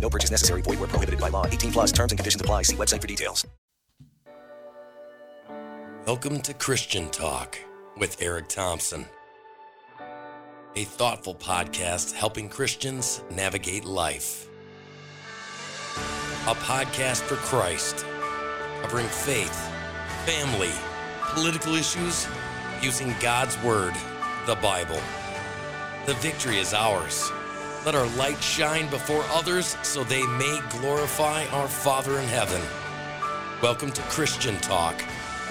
No purchase necessary. Void where prohibited by law. 18 plus terms and conditions apply. See website for details. Welcome to Christian Talk with Eric Thompson, a thoughtful podcast helping Christians navigate life. A podcast for Christ, covering faith, family, political issues, using God's Word, the Bible. The victory is ours. Let our light shine before others so they may glorify our Father in heaven. Welcome to Christian Talk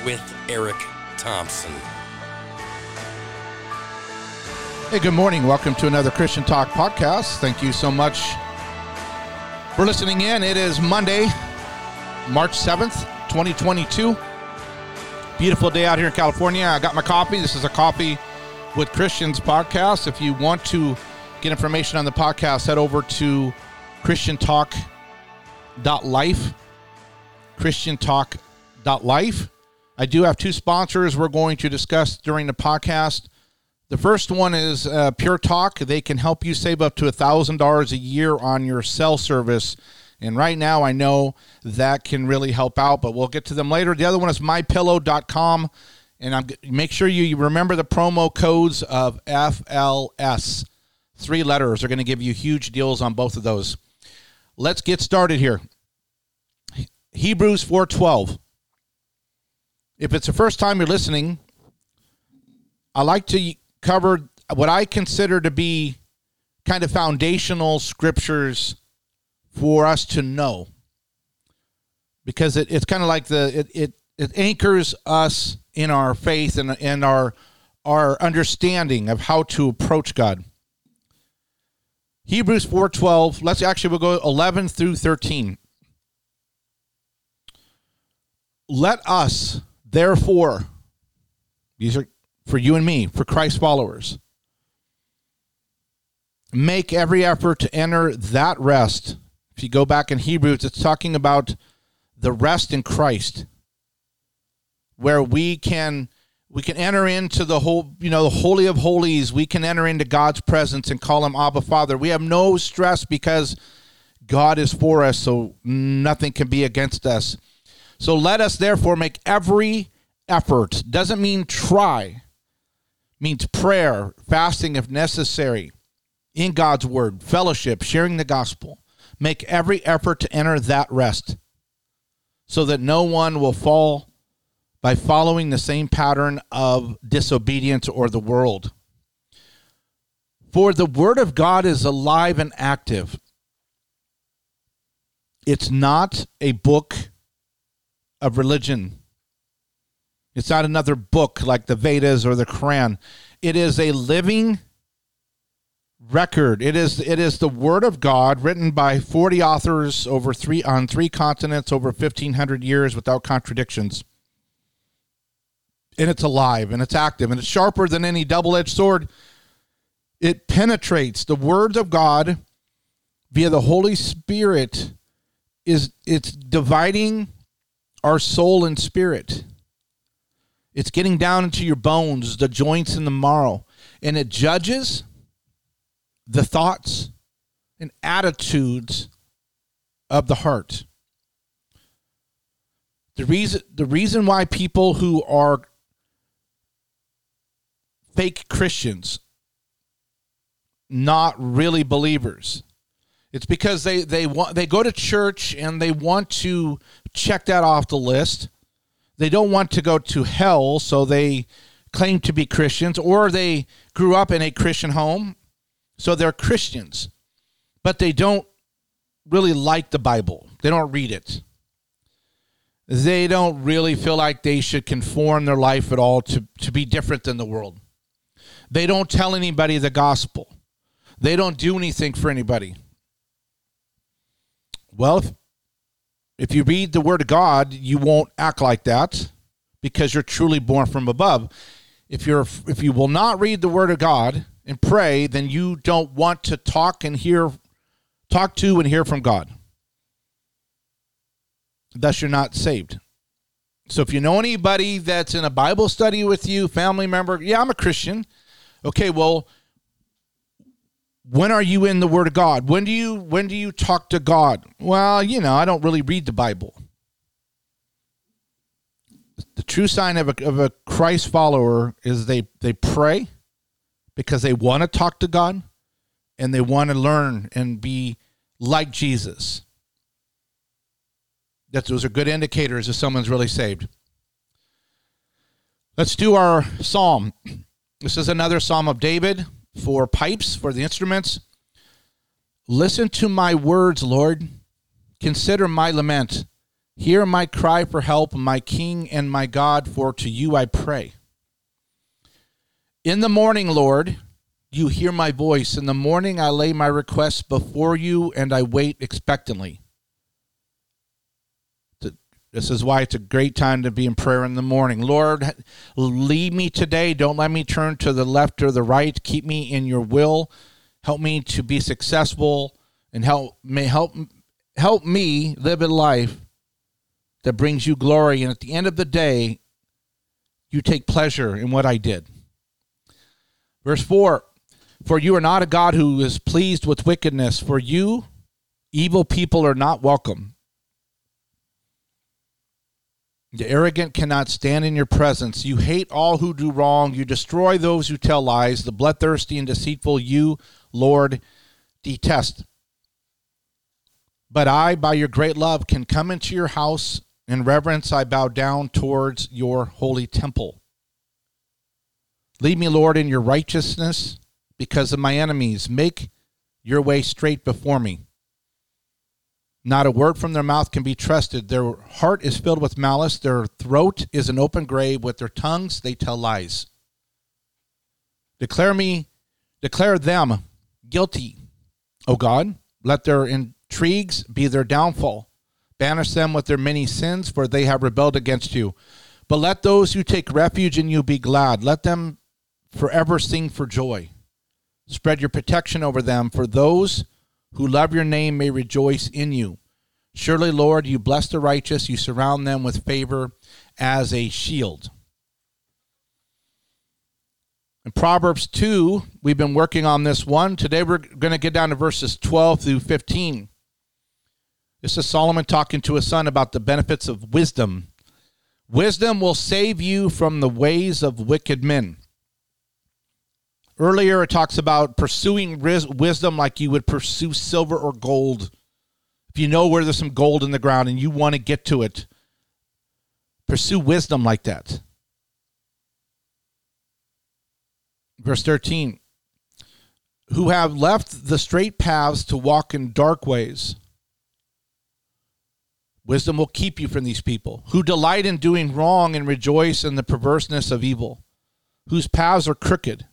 with Eric Thompson. Hey, good morning. Welcome to another Christian Talk podcast. Thank you so much for listening in. It is Monday, March 7th, 2022. Beautiful day out here in California. I got my coffee. This is a coffee with Christians podcast. If you want to get information on the podcast, head over to christiantalk.life. christiantalk.life. I do have two sponsors we're going to discuss during the podcast. The first one is uh, Pure Talk. They can help you save up to $1,000 a year on your cell service. And right now, I know that can really help out, but we'll get to them later. The other one is mypillow.com. And I'm, make sure you remember the promo codes of FLS. Three letters are going to give you huge deals on both of those. Let's get started here. Hebrews 4:12. If it's the first time you're listening, I like to cover what I consider to be kind of foundational scriptures for us to know. Because it, it's kind of like the it, it it anchors us in our faith and, and our our understanding of how to approach God. Hebrews 4:12. Let's actually we'll go 11 through 13. Let us therefore these are for you and me, for Christ followers. Make every effort to enter that rest. If you go back in Hebrews, it's talking about the rest in Christ where we can we can enter into the whole you know the holy of holies. We can enter into god's presence and call him abba father. We have no stress because god is for us so nothing can be against us. So let us therefore make every effort. Doesn't mean try. Means prayer fasting if necessary in god's word fellowship sharing the gospel. Make every effort to enter that rest so that no one will fall by following the same pattern of disobedience or the world. For the Word of God is alive and active. It's not a book of religion. It's not another book like the Vedas or the Quran. It is a living record. It is it is the word of God written by 40 authors over 3 on 3 continents over 1500 years without contradictions and it's alive and it's active and it's sharper than any double edged sword. It penetrates the word of God via the Holy Spirit is it's dividing our soul and spirit. It's getting down into your bones, the joints and the marrow, and it judges the thoughts and attitudes of the heart. The reason the reason why people who are fake Christians, not really believers, it's because they they want they go to church and they want to check that off the list. They don't want to go to hell, so they claim to be Christians, or they grew up in a Christian home, so they're Christians, but they don't really like the Bible. They don't read it they don't really feel like they should conform their life at all to, to be different than the world. They don't tell anybody the gospel. They don't do anything for anybody. Well, if, if you read the word of God, you won't act like that because you're truly born from above. If you're if you will not read the word of God and pray, then you don't want to talk and hear talk to and hear from God thus you're not saved. So if you know anybody that's in a Bible study with you, family member, yeah, I'm a Christian. Okay, well, when are you in the Word of God? When do you when do you talk to God? Well, you know, I don't really read the Bible. The true sign of a, of a Christ follower is they they pray because they want to talk to God and they want to learn and be like Jesus. That those are good indicators if someone's really saved. Let's do our psalm. This is another psalm of David for pipes, for the instruments. Listen to my words, Lord. Consider my lament. Hear my cry for help, my King and my God, for to you I pray. In the morning, Lord, you hear my voice. In the morning, I lay my requests before you and I wait expectantly. This is why it's a great time to be in prayer in the morning. Lord, lead me today. Don't let me turn to the left or the right. Keep me in your will. Help me to be successful and help may help help me live a life that brings you glory and at the end of the day you take pleasure in what I did. Verse 4 For you are not a God who is pleased with wickedness, for you evil people are not welcome. The arrogant cannot stand in your presence. You hate all who do wrong. You destroy those who tell lies. The bloodthirsty and deceitful, you, Lord, detest. But I, by your great love, can come into your house. In reverence, I bow down towards your holy temple. Lead me, Lord, in your righteousness because of my enemies. Make your way straight before me. Not a word from their mouth can be trusted. Their heart is filled with malice. Their throat is an open grave. With their tongues they tell lies. Declare me, declare them guilty, O God. Let their intrigues be their downfall. Banish them with their many sins, for they have rebelled against you. But let those who take refuge in you be glad. Let them forever sing for joy. Spread your protection over them, for those who love your name may rejoice in you. Surely, Lord, you bless the righteous, you surround them with favor as a shield. In Proverbs 2, we've been working on this one. Today we're going to get down to verses 12 through 15. This is Solomon talking to his son about the benefits of wisdom. Wisdom will save you from the ways of wicked men. Earlier, it talks about pursuing wisdom like you would pursue silver or gold. If you know where there's some gold in the ground and you want to get to it, pursue wisdom like that. Verse 13 Who have left the straight paths to walk in dark ways. Wisdom will keep you from these people who delight in doing wrong and rejoice in the perverseness of evil, whose paths are crooked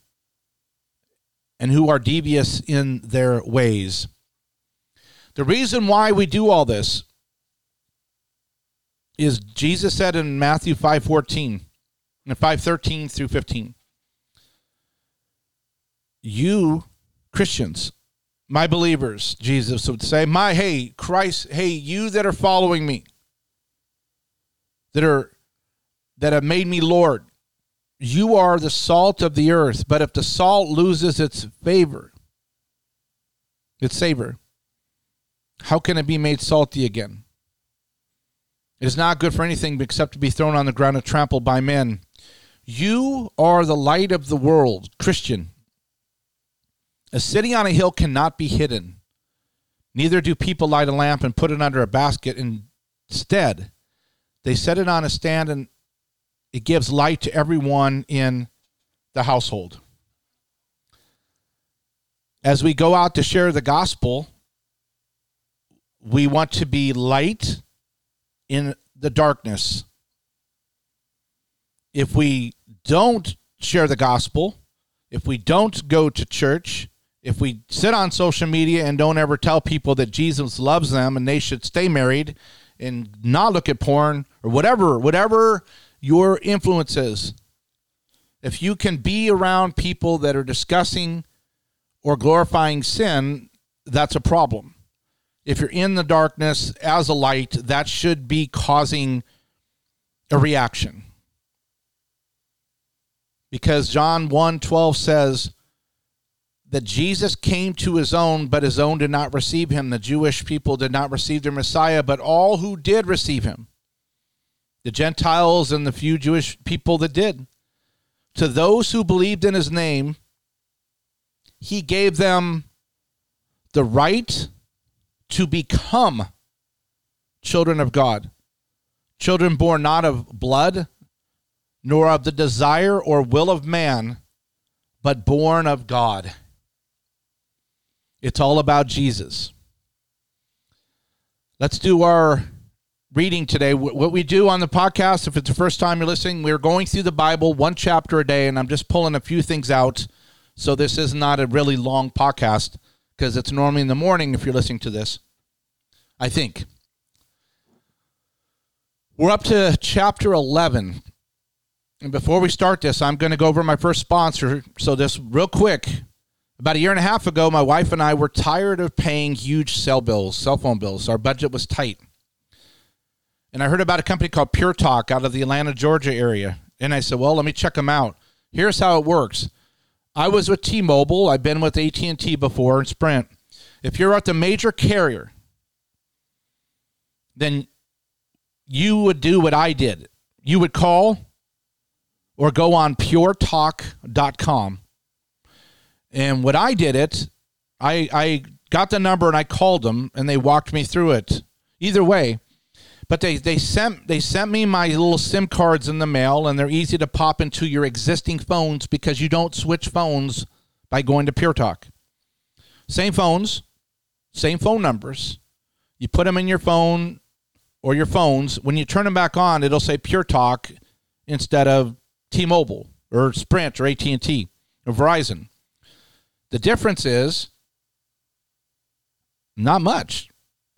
and who are devious in their ways. The reason why we do all this is Jesus said in Matthew 5:14 and 5:13 through 15. You Christians, my believers, Jesus would say, my hey, Christ, hey, you that are following me. that are that have made me Lord. You are the salt of the earth, but if the salt loses its favor, its savor, how can it be made salty again? It is not good for anything except to be thrown on the ground and trampled by men. You are the light of the world, Christian. A city on a hill cannot be hidden. Neither do people light a lamp and put it under a basket. Instead, they set it on a stand and it gives light to everyone in the household. As we go out to share the gospel, we want to be light in the darkness. If we don't share the gospel, if we don't go to church, if we sit on social media and don't ever tell people that Jesus loves them and they should stay married and not look at porn or whatever, whatever your influences, if you can be around people that are discussing or glorifying sin, that's a problem. If you're in the darkness as a light, that should be causing a reaction. Because John 1 12 says, that Jesus came to his own, but his own did not receive him. The Jewish people did not receive their Messiah, but all who did receive him, the Gentiles and the few Jewish people that did, to those who believed in his name, he gave them the right to become children of God, children born not of blood, nor of the desire or will of man, but born of God. It's all about Jesus. Let's do our reading today. What we do on the podcast, if it's the first time you're listening, we're going through the Bible one chapter a day, and I'm just pulling a few things out. So this is not a really long podcast because it's normally in the morning if you're listening to this. I think. We're up to chapter 11. And before we start this, I'm going to go over my first sponsor. So, this real quick about a year and a half ago, my wife and I were tired of paying huge cell bills, cell phone bills. Our budget was tight. And I heard about a company called Pure Talk out of the Atlanta, Georgia area. And I said, well, let me check them out. Here's how it works. I was with T-Mobile. I've been with AT&T before and Sprint. If you're at the major carrier, then you would do what I did. You would call or go on puretalk.com and when I did it, I I got the number and I called them and they walked me through it. Either way, but they they sent they sent me my little SIM cards in the mail and they're easy to pop into your existing phones because you don't switch phones by going to Pure Talk. Same phones, same phone numbers. You put them in your phone or your phones. When you turn them back on, it'll say Pure Talk instead of T-Mobile or Sprint or AT&T or Verizon. The difference is not much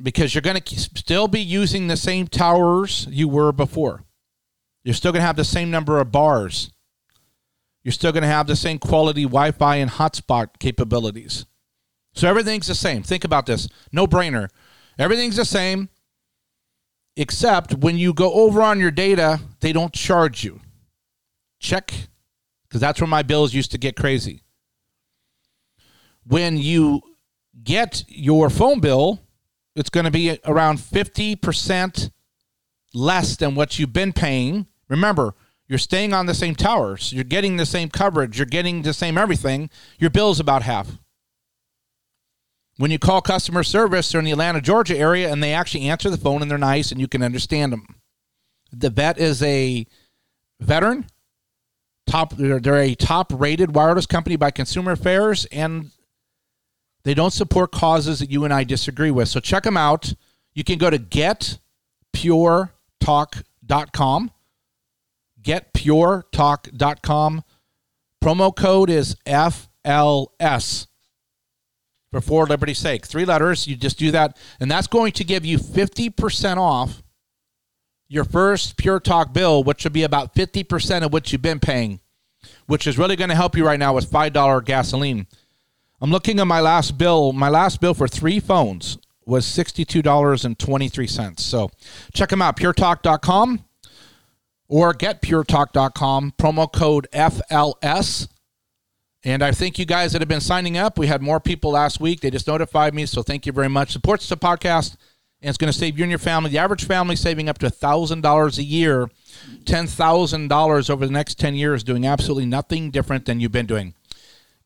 because you're going to still be using the same towers you were before. You're still going to have the same number of bars. You're still going to have the same quality Wi Fi and hotspot capabilities. So everything's the same. Think about this no brainer. Everything's the same, except when you go over on your data, they don't charge you. Check, because that's where my bills used to get crazy when you get your phone bill, it's going to be around 50% less than what you've been paying. Remember, you're staying on the same towers, you're getting the same coverage, you're getting the same everything. Your bill is about half. When you call customer service, they're in the Atlanta, Georgia area, and they actually answer the phone and they're nice and you can understand them. The vet is a veteran. Top, they're a top rated wireless company by Consumer Affairs, and they don't support causes that you and I disagree with. So check them out. You can go to getpuretalk.com. Getpuretalk.com. Promo code is FLS for For Liberty's Sake. Three letters. You just do that. And that's going to give you 50% off your first Pure Talk bill, which will be about 50% of what you've been paying, which is really going to help you right now with $5 gasoline. I'm looking at my last bill. My last bill for three phones was $62.23. So check them out, puretalk.com. or getpuretalk.com, promo code FLS. And I thank you guys that have been signing up. We had more people last week. They just notified me, so thank you very much. Supports the podcast, and it's going to save you and your family. The average family saving up to $1,000 a year, $10,000 over the next 10 years, doing absolutely nothing different than you've been doing.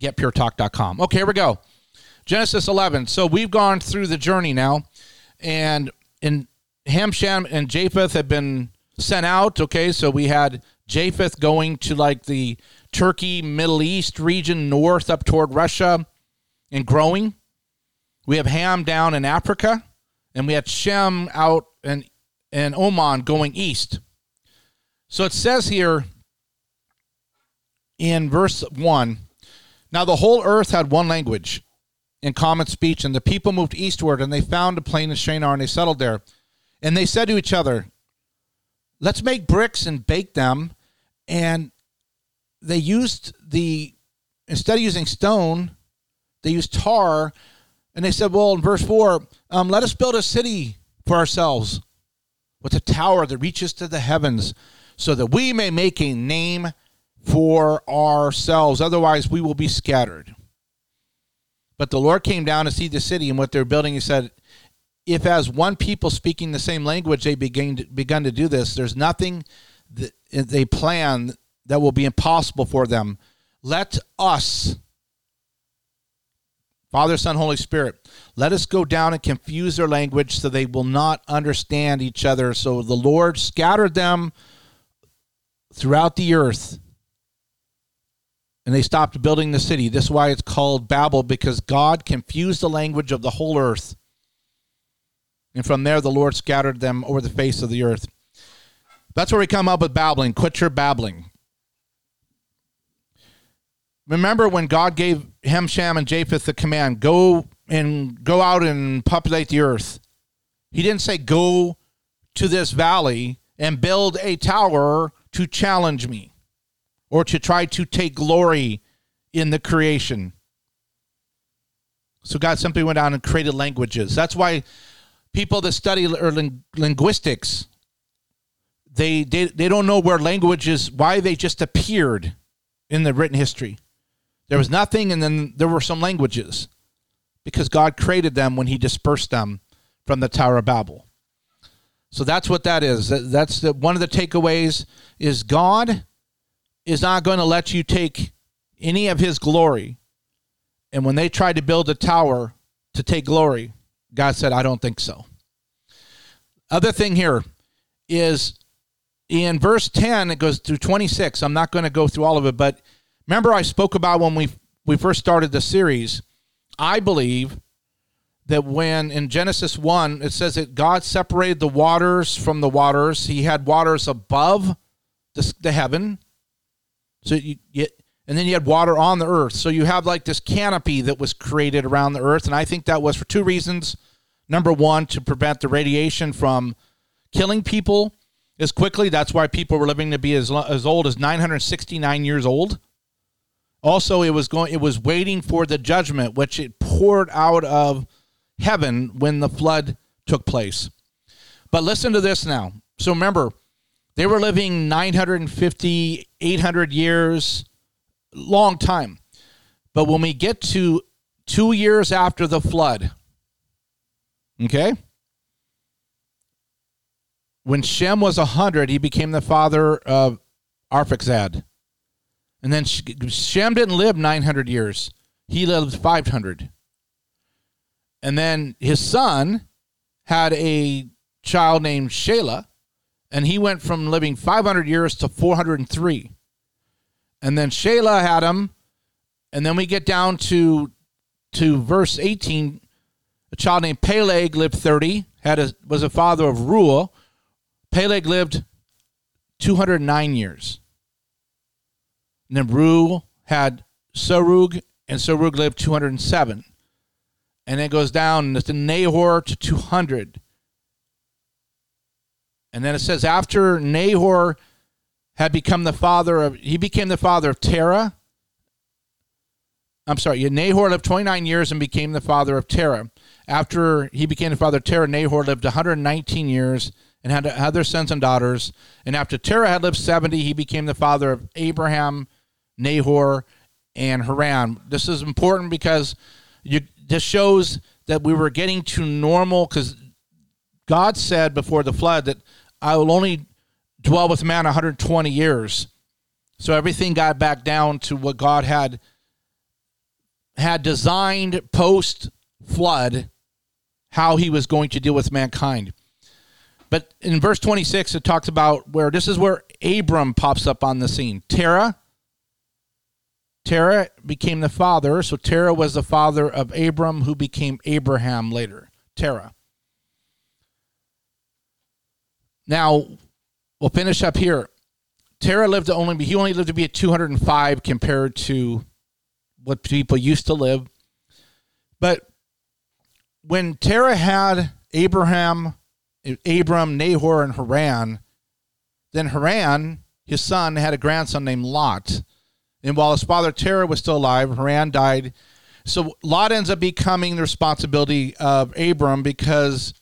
GetPureTalk.com. Okay, here we go. Genesis 11. So we've gone through the journey now, and in Ham, Shem, and Japheth have been sent out. Okay, so we had Japheth going to like the Turkey, Middle East region, north up toward Russia, and growing. We have Ham down in Africa, and we had Shem out and and Oman going east. So it says here in verse one. Now the whole earth had one language in common speech, and the people moved eastward, and they found a plain in Shinar, and they settled there. And they said to each other, Let's make bricks and bake them. And they used the, instead of using stone, they used tar. And they said, Well, in verse 4, um, let us build a city for ourselves with a tower that reaches to the heavens so that we may make a name for ourselves. Otherwise, we will be scattered. But the Lord came down to see the city and what they're building. He said, If as one people speaking the same language they begin to, begun to do this, there's nothing that they plan that will be impossible for them. Let us, Father, Son, Holy Spirit, let us go down and confuse their language so they will not understand each other. So the Lord scattered them throughout the earth and they stopped building the city. This is why it's called Babel, because God confused the language of the whole earth. And from there, the Lord scattered them over the face of the earth. That's where we come up with babbling. Quit your babbling. Remember when God gave Ham, Shem, and Japheth the command, go and go out and populate the earth. He didn't say, go to this valley and build a tower to challenge me or to try to take glory in the creation. So God simply went down and created languages. That's why people that study or ling- linguistics they, they they don't know where languages why they just appeared in the written history. There was nothing and then there were some languages because God created them when he dispersed them from the Tower of Babel. So that's what that is. That's the, one of the takeaways is God is not going to let you take any of his glory. And when they tried to build a tower to take glory, God said, I don't think so. Other thing here is in verse 10, it goes through 26. I'm not going to go through all of it, but remember I spoke about when we we first started the series. I believe that when in Genesis 1, it says that God separated the waters from the waters. He had waters above the, the heaven. So you get and then you had water on the earth. So you have like this canopy that was created around the earth. And I think that was for two reasons. Number one, to prevent the radiation from killing people as quickly. That's why people were living to be as, as old as 969 years old. Also, it was going. It was waiting for the judgment, which it poured out of heaven when the flood took place. But listen to this now. So remember, they were living 950, 800 years, long time. But when we get to two years after the flood, okay, when Shem was 100, he became the father of Arphaxad. And then Shem didn't live 900 years, he lived 500. And then his son had a child named Shelah, and he went from living 500 years to 403. And then Shelah had him, and then we get down to to verse 18. A child named Peleg lived 30, had a, was a father of Reuel. Peleg lived 209 years. And then Reuel had Serug, and Serug lived 207. And it goes down to Nahor to 200. And then it says after Nahor had become the father of, he became the father of Terah. I'm sorry, Nahor lived 29 years and became the father of Terah. After he became the father of Terah, Nahor lived 119 years and had, their sons and daughters. And after Terah had lived 70, he became the father of Abraham, Nahor, and Haran. This is important because you, this shows that we were getting to normal because God said before the flood that I will only dwell with man 120 years. So everything got back down to what God had had designed post flood how he was going to deal with mankind. But in verse 26 it talks about where this is where Abram pops up on the scene. Terah Terah became the father, so Terah was the father of Abram who became Abraham later. Terah. Now, we'll finish up here. Terah lived to only he only lived to be at 205 compared to what people used to live. But when Terah had Abraham, Abram, Nahor, and Haran, then Haran, his son, had a grandson named Lot. And while his father Terah was still alive, Haran died. So Lot ends up becoming the responsibility of Abram because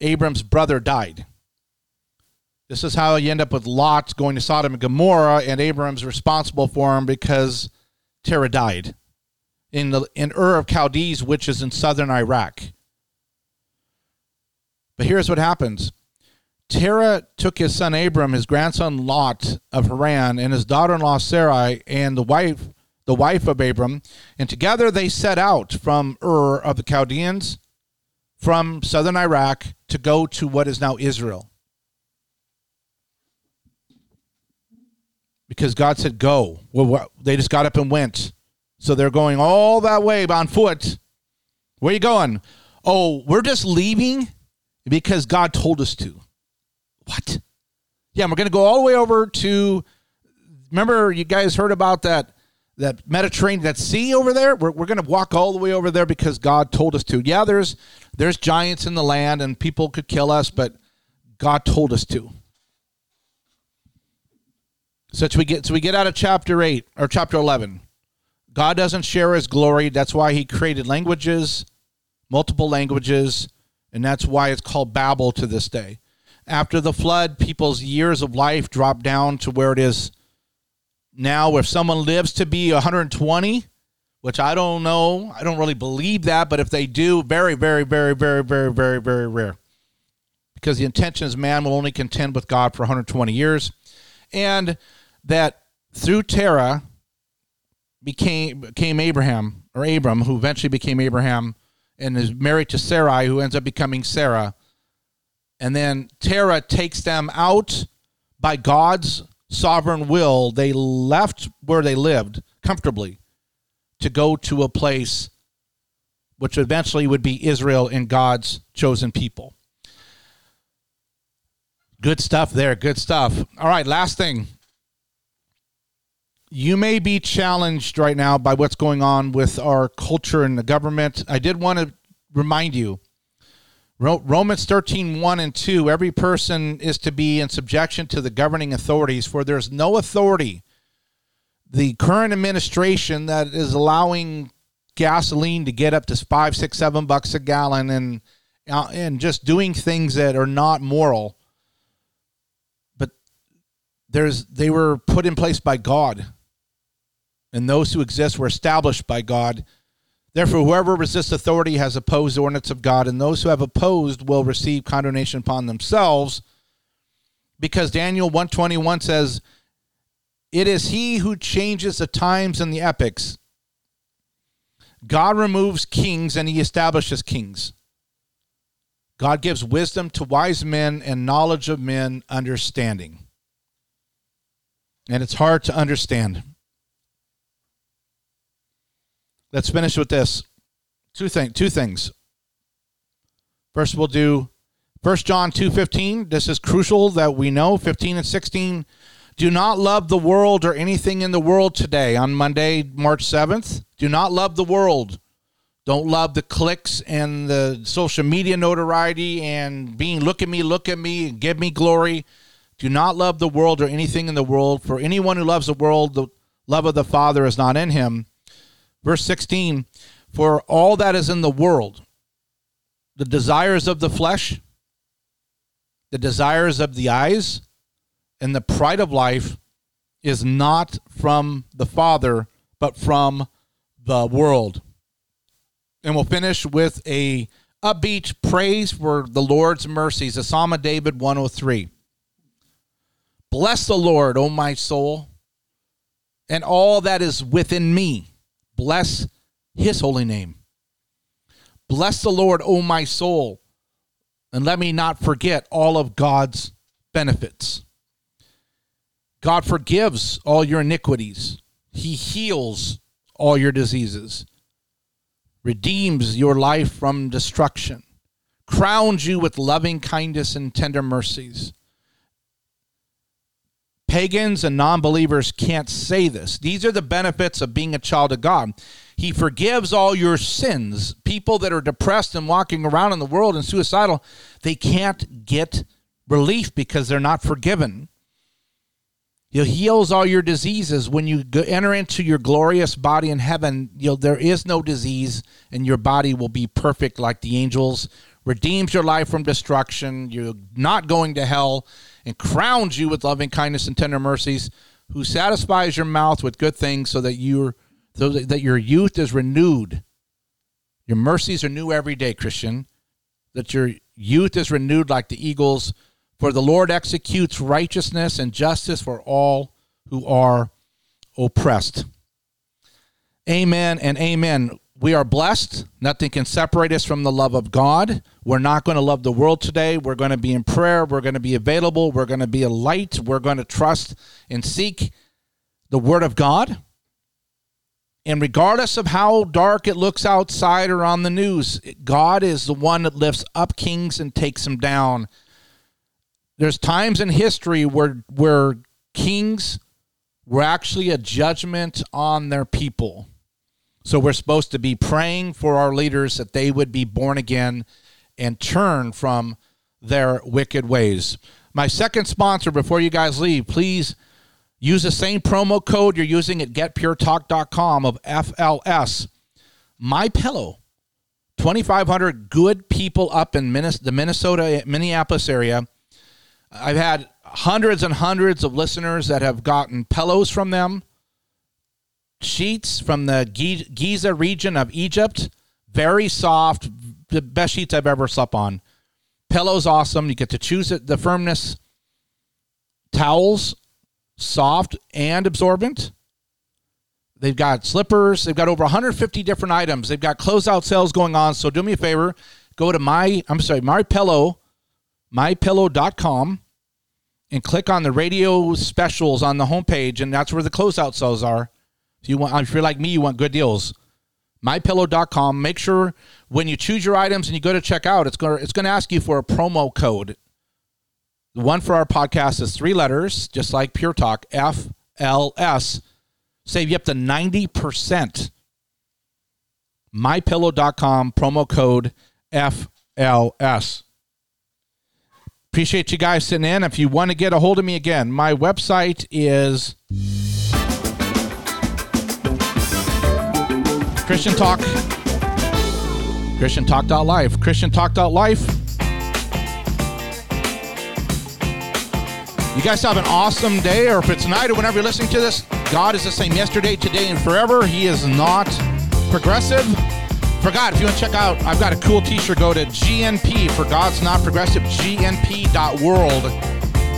Abram's brother died. This is how you end up with Lot going to Sodom and Gomorrah, and Abram's responsible for him because Terah died in the in Ur of Chaldees, which is in southern Iraq. But here's what happens. Terah took his son Abram, his grandson Lot of Haran, and his daughter-in-law Sarai, and the wife, the wife of Abram, and together they set out from Ur of the Chaldeans, from southern Iraq, to go to what is now Israel. Because God said go. Well, they just got up and went. So they're going all that way on foot. Where are you going? Oh, we're just leaving because God told us to. What? Yeah, we're going to go all the way over to. Remember, you guys heard about that that Mediterranean, that sea over there. We're, we're going to walk all the way over there because God told us to. Yeah, there's there's giants in the land and people could kill us, but God told us to. Such we get so we get out of chapter eight or chapter eleven. God doesn't share his glory. That's why he created languages, multiple languages, and that's why it's called Babel to this day. After the flood, people's years of life dropped down to where it is now. If someone lives to be 120, which I don't know, I don't really believe that, but if they do, very, very, very, very, very, very, very rare. Because the intention is man will only contend with God for 120 years. And that through Terah became became Abraham or Abram, who eventually became Abraham and is married to Sarai, who ends up becoming Sarah. And then Terah takes them out by God's sovereign will. They left where they lived comfortably to go to a place which eventually would be Israel and God's chosen people. Good stuff there. Good stuff. All right, last thing you may be challenged right now by what's going on with our culture and the government. I did want to remind you Romans 13, 1 and 2 every person is to be in subjection to the governing authorities, for there's no authority. The current administration that is allowing gasoline to get up to five, six, seven bucks a gallon and uh, and just doing things that are not moral. But there's they were put in place by God and those who exist were established by God. Therefore, whoever resists authority has opposed the ordinance of God, and those who have opposed will receive condemnation upon themselves. Because Daniel 121 says, It is he who changes the times and the epochs. God removes kings and he establishes kings. God gives wisdom to wise men and knowledge of men understanding. And it's hard to understand. Let's finish with this. Two thing, two things. First, we'll do First John two fifteen. This is crucial that we know. Fifteen and sixteen. Do not love the world or anything in the world today. On Monday, March seventh. Do not love the world. Don't love the clicks and the social media notoriety and being look at me, look at me, and give me glory. Do not love the world or anything in the world. For anyone who loves the world, the love of the Father is not in him. Verse 16 For all that is in the world, the desires of the flesh, the desires of the eyes, and the pride of life is not from the Father, but from the world. And we'll finish with a upbeat praise for the Lord's mercies, a Psalm of David 103. Bless the Lord, O my soul, and all that is within me. Bless his holy name. Bless the Lord, O my soul, and let me not forget all of God's benefits. God forgives all your iniquities, He heals all your diseases, redeems your life from destruction, crowns you with loving kindness and tender mercies. Pagans and non believers can't say this. These are the benefits of being a child of God. He forgives all your sins. People that are depressed and walking around in the world and suicidal, they can't get relief because they're not forgiven. He heals all your diseases. When you enter into your glorious body in heaven, you there is no disease, and your body will be perfect like the angels. Redeems your life from destruction. You're not going to hell, and crowns you with loving kindness and tender mercies. Who satisfies your mouth with good things, so that you're so that your youth is renewed. Your mercies are new every day, Christian. That your youth is renewed like the eagles for the Lord executes righteousness and justice for all who are oppressed. Amen and amen. We are blessed. Nothing can separate us from the love of God. We're not going to love the world today. We're going to be in prayer. We're going to be available. We're going to be a light. We're going to trust and seek the Word of God. And regardless of how dark it looks outside or on the news, God is the one that lifts up kings and takes them down there's times in history where where kings were actually a judgment on their people. So we're supposed to be praying for our leaders that they would be born again and turn from their wicked ways. My second sponsor before you guys leave, please use the same promo code you're using at getpuretalk.com of FLS. My pillow 2500 good people up in the Minnesota Minneapolis area I've had hundreds and hundreds of listeners that have gotten pillows from them, sheets from the Giza region of Egypt, very soft, the best sheets I've ever slept on. Pillows awesome. You get to choose the firmness. Towels, soft and absorbent. They've got slippers. They've got over 150 different items. They've got closeout sales going on. So do me a favor, go to my I'm sorry, my pillow, mypillow.com and click on the radio specials on the homepage, and that's where the closeout sales are. If you want, if you're like me, you want good deals. MyPillow.com. Make sure when you choose your items and you go to checkout, it's going to, it's going to ask you for a promo code. The one for our podcast is three letters, just like Pure Talk, FLS. Save you up to 90%. MyPillow.com, promo code FLS. Appreciate you guys sitting in. If you want to get a hold of me again, my website is Christian Talk. Christian Talk.life. Christian Talk.life. You guys have an awesome day, or if it's night or whenever you're listening to this, God is the same yesterday, today, and forever. He is not progressive forgot, if you want to check out, I've got a cool t-shirt. Go to GNP for God's Not Progressive, GNP.world.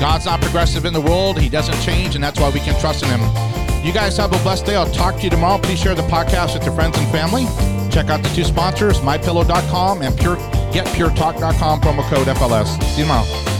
God's not progressive in the world. He doesn't change, and that's why we can trust in him. You guys have a blessed day. I'll talk to you tomorrow. Please share the podcast with your friends and family. Check out the two sponsors, mypillow.com and pure, getpuretalk.com, promo code FLS. See you tomorrow.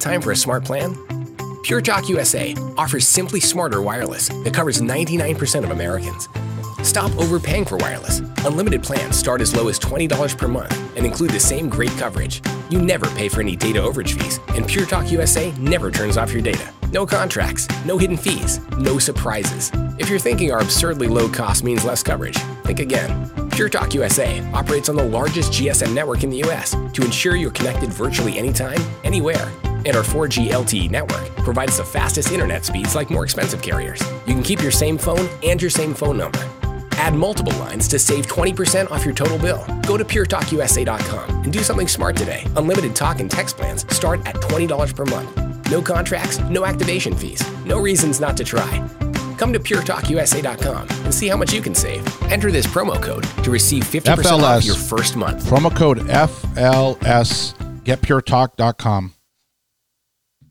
Time for a smart plan? Pure Talk USA offers Simply Smarter Wireless that covers 99% of Americans. Stop overpaying for wireless. Unlimited plans start as low as $20 per month and include the same great coverage. You never pay for any data overage fees, and Pure Talk USA never turns off your data. No contracts, no hidden fees, no surprises. If you're thinking our absurdly low cost means less coverage, think again. Pure Talk USA operates on the largest GSM network in the US to ensure you're connected virtually anytime, anywhere. And our 4G LTE network provides the fastest internet speeds like more expensive carriers. You can keep your same phone and your same phone number. Add multiple lines to save 20% off your total bill. Go to puretalkusa.com and do something smart today. Unlimited talk and text plans start at $20 per month. No contracts, no activation fees, no reasons not to try. Come to puretalkusa.com and see how much you can save. Enter this promo code to receive 50% off your first month. Promo code FLS. GetPureTalk.com.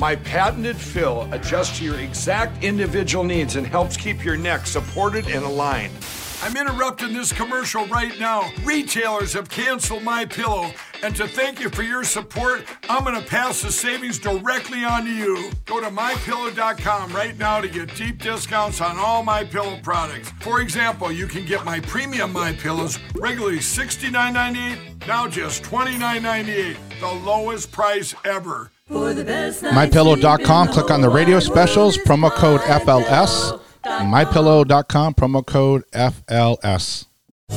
My patented fill adjusts to your exact individual needs and helps keep your neck supported and aligned. I'm interrupting this commercial right now. Retailers have canceled my pillow, and to thank you for your support, I'm going to pass the savings directly on to you. Go to mypillow.com right now to get deep discounts on all my pillow products. For example, you can get my premium my pillows regularly $69.98, now just $29.98, the lowest price ever. MyPillow.com. Click on the radio specials. Promo code FLS. MyPillow.com. Promo code FLS.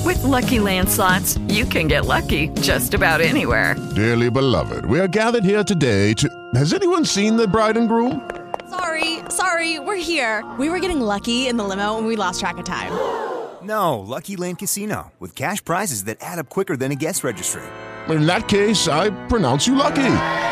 With Lucky Land slots, you can get lucky just about anywhere. Dearly beloved, we are gathered here today to. Has anyone seen the bride and groom? Sorry, sorry, we're here. We were getting lucky in the limo and we lost track of time. No, Lucky Land Casino, with cash prizes that add up quicker than a guest registry. In that case, I pronounce you lucky.